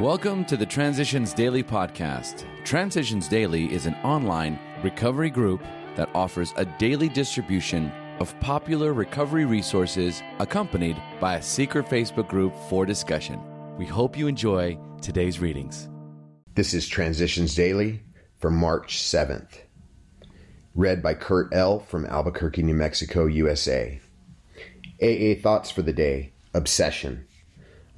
Welcome to the Transitions Daily podcast. Transitions Daily is an online recovery group that offers a daily distribution of popular recovery resources accompanied by a secret Facebook group for discussion. We hope you enjoy today's readings. This is Transitions Daily for March 7th. Read by Kurt L. from Albuquerque, New Mexico, USA. AA Thoughts for the Day Obsession.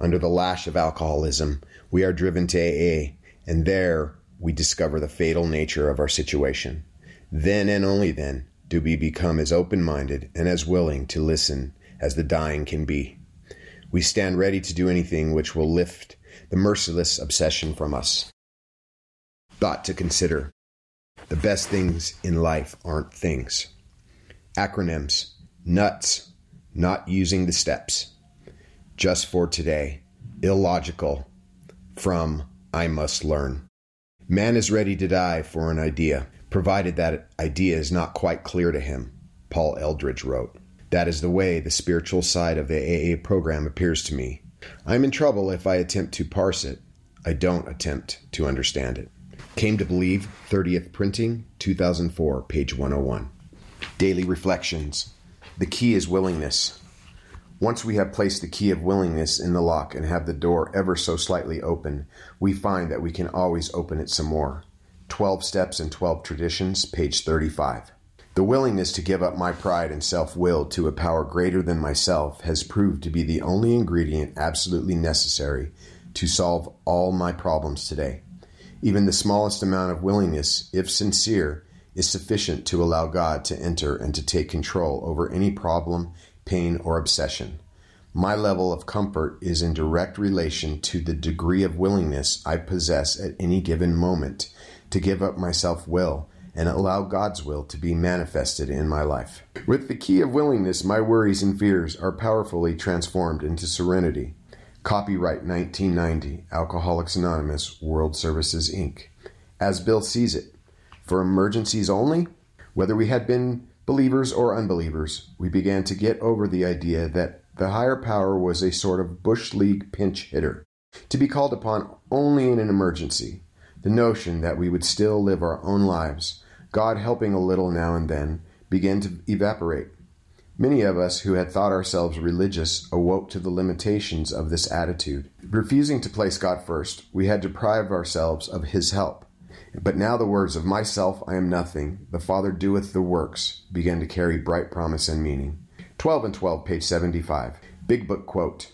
Under the lash of alcoholism, we are driven to AA, and there we discover the fatal nature of our situation. Then and only then do we become as open minded and as willing to listen as the dying can be. We stand ready to do anything which will lift the merciless obsession from us. Thought to consider the best things in life aren't things. Acronyms nuts, not using the steps. Just for today, illogical, from I must learn. Man is ready to die for an idea, provided that idea is not quite clear to him, Paul Eldridge wrote. That is the way the spiritual side of the AA program appears to me. I'm in trouble if I attempt to parse it. I don't attempt to understand it. Came to Believe, 30th Printing, 2004, page 101. Daily Reflections. The key is willingness. Once we have placed the key of willingness in the lock and have the door ever so slightly open, we find that we can always open it some more. 12 Steps and 12 Traditions, page 35. The willingness to give up my pride and self will to a power greater than myself has proved to be the only ingredient absolutely necessary to solve all my problems today. Even the smallest amount of willingness, if sincere, is sufficient to allow God to enter and to take control over any problem pain, or obsession. My level of comfort is in direct relation to the degree of willingness I possess at any given moment to give up my self will and allow God's will to be manifested in my life. With the key of willingness, my worries and fears are powerfully transformed into serenity. Copyright 1990, Alcoholics Anonymous, World Services Inc. As Bill sees it, for emergencies only, whether we had been believers or unbelievers, we began to get over the idea that the higher power was a sort of Bush League pinch hitter, to be called upon only in an emergency. The notion that we would still live our own lives, God helping a little now and then, began to evaporate. Many of us who had thought ourselves religious awoke to the limitations of this attitude. Refusing to place God first, we had deprived ourselves of His help. But now the words of myself I am nothing, the Father doeth the works, began to carry bright promise and meaning. 12 and 12, page 75. Big Book quote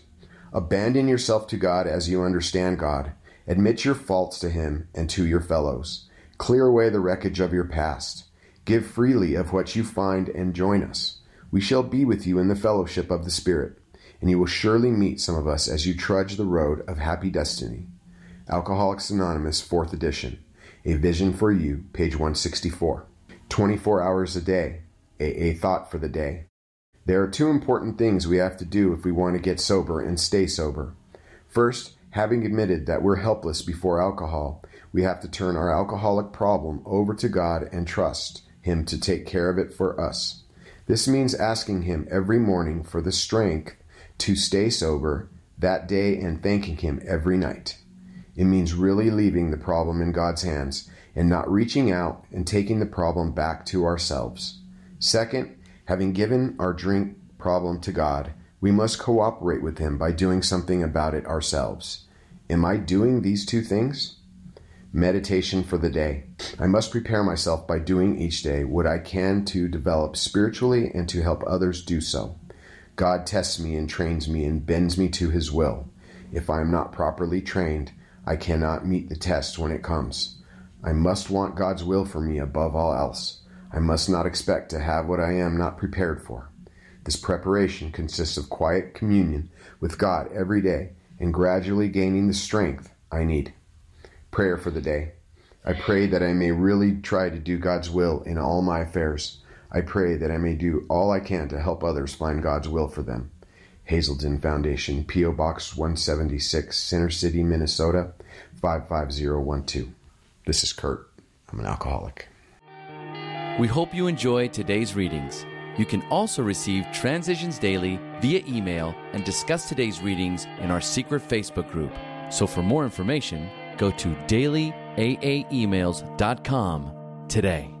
Abandon yourself to God as you understand God. Admit your faults to Him and to your fellows. Clear away the wreckage of your past. Give freely of what you find and join us. We shall be with you in the fellowship of the Spirit, and you will surely meet some of us as you trudge the road of happy destiny. Alcoholics Anonymous, 4th edition. A Vision for You, page 164. 24 hours a day, A thought for the day. There are two important things we have to do if we want to get sober and stay sober. First, having admitted that we're helpless before alcohol, we have to turn our alcoholic problem over to God and trust Him to take care of it for us. This means asking Him every morning for the strength to stay sober that day and thanking Him every night. It means really leaving the problem in God's hands and not reaching out and taking the problem back to ourselves. Second, having given our drink problem to God, we must cooperate with Him by doing something about it ourselves. Am I doing these two things? Meditation for the day. I must prepare myself by doing each day what I can to develop spiritually and to help others do so. God tests me and trains me and bends me to His will. If I am not properly trained, I cannot meet the test when it comes. I must want God's will for me above all else. I must not expect to have what I am not prepared for. This preparation consists of quiet communion with God every day and gradually gaining the strength I need. Prayer for the day. I pray that I may really try to do God's will in all my affairs. I pray that I may do all I can to help others find God's will for them. Hazelden Foundation, P.O. Box 176, Center City, Minnesota 55012. This is Kurt. I'm an alcoholic. We hope you enjoy today's readings. You can also receive Transitions Daily via email and discuss today's readings in our secret Facebook group. So for more information, go to dailyaaemails.com today.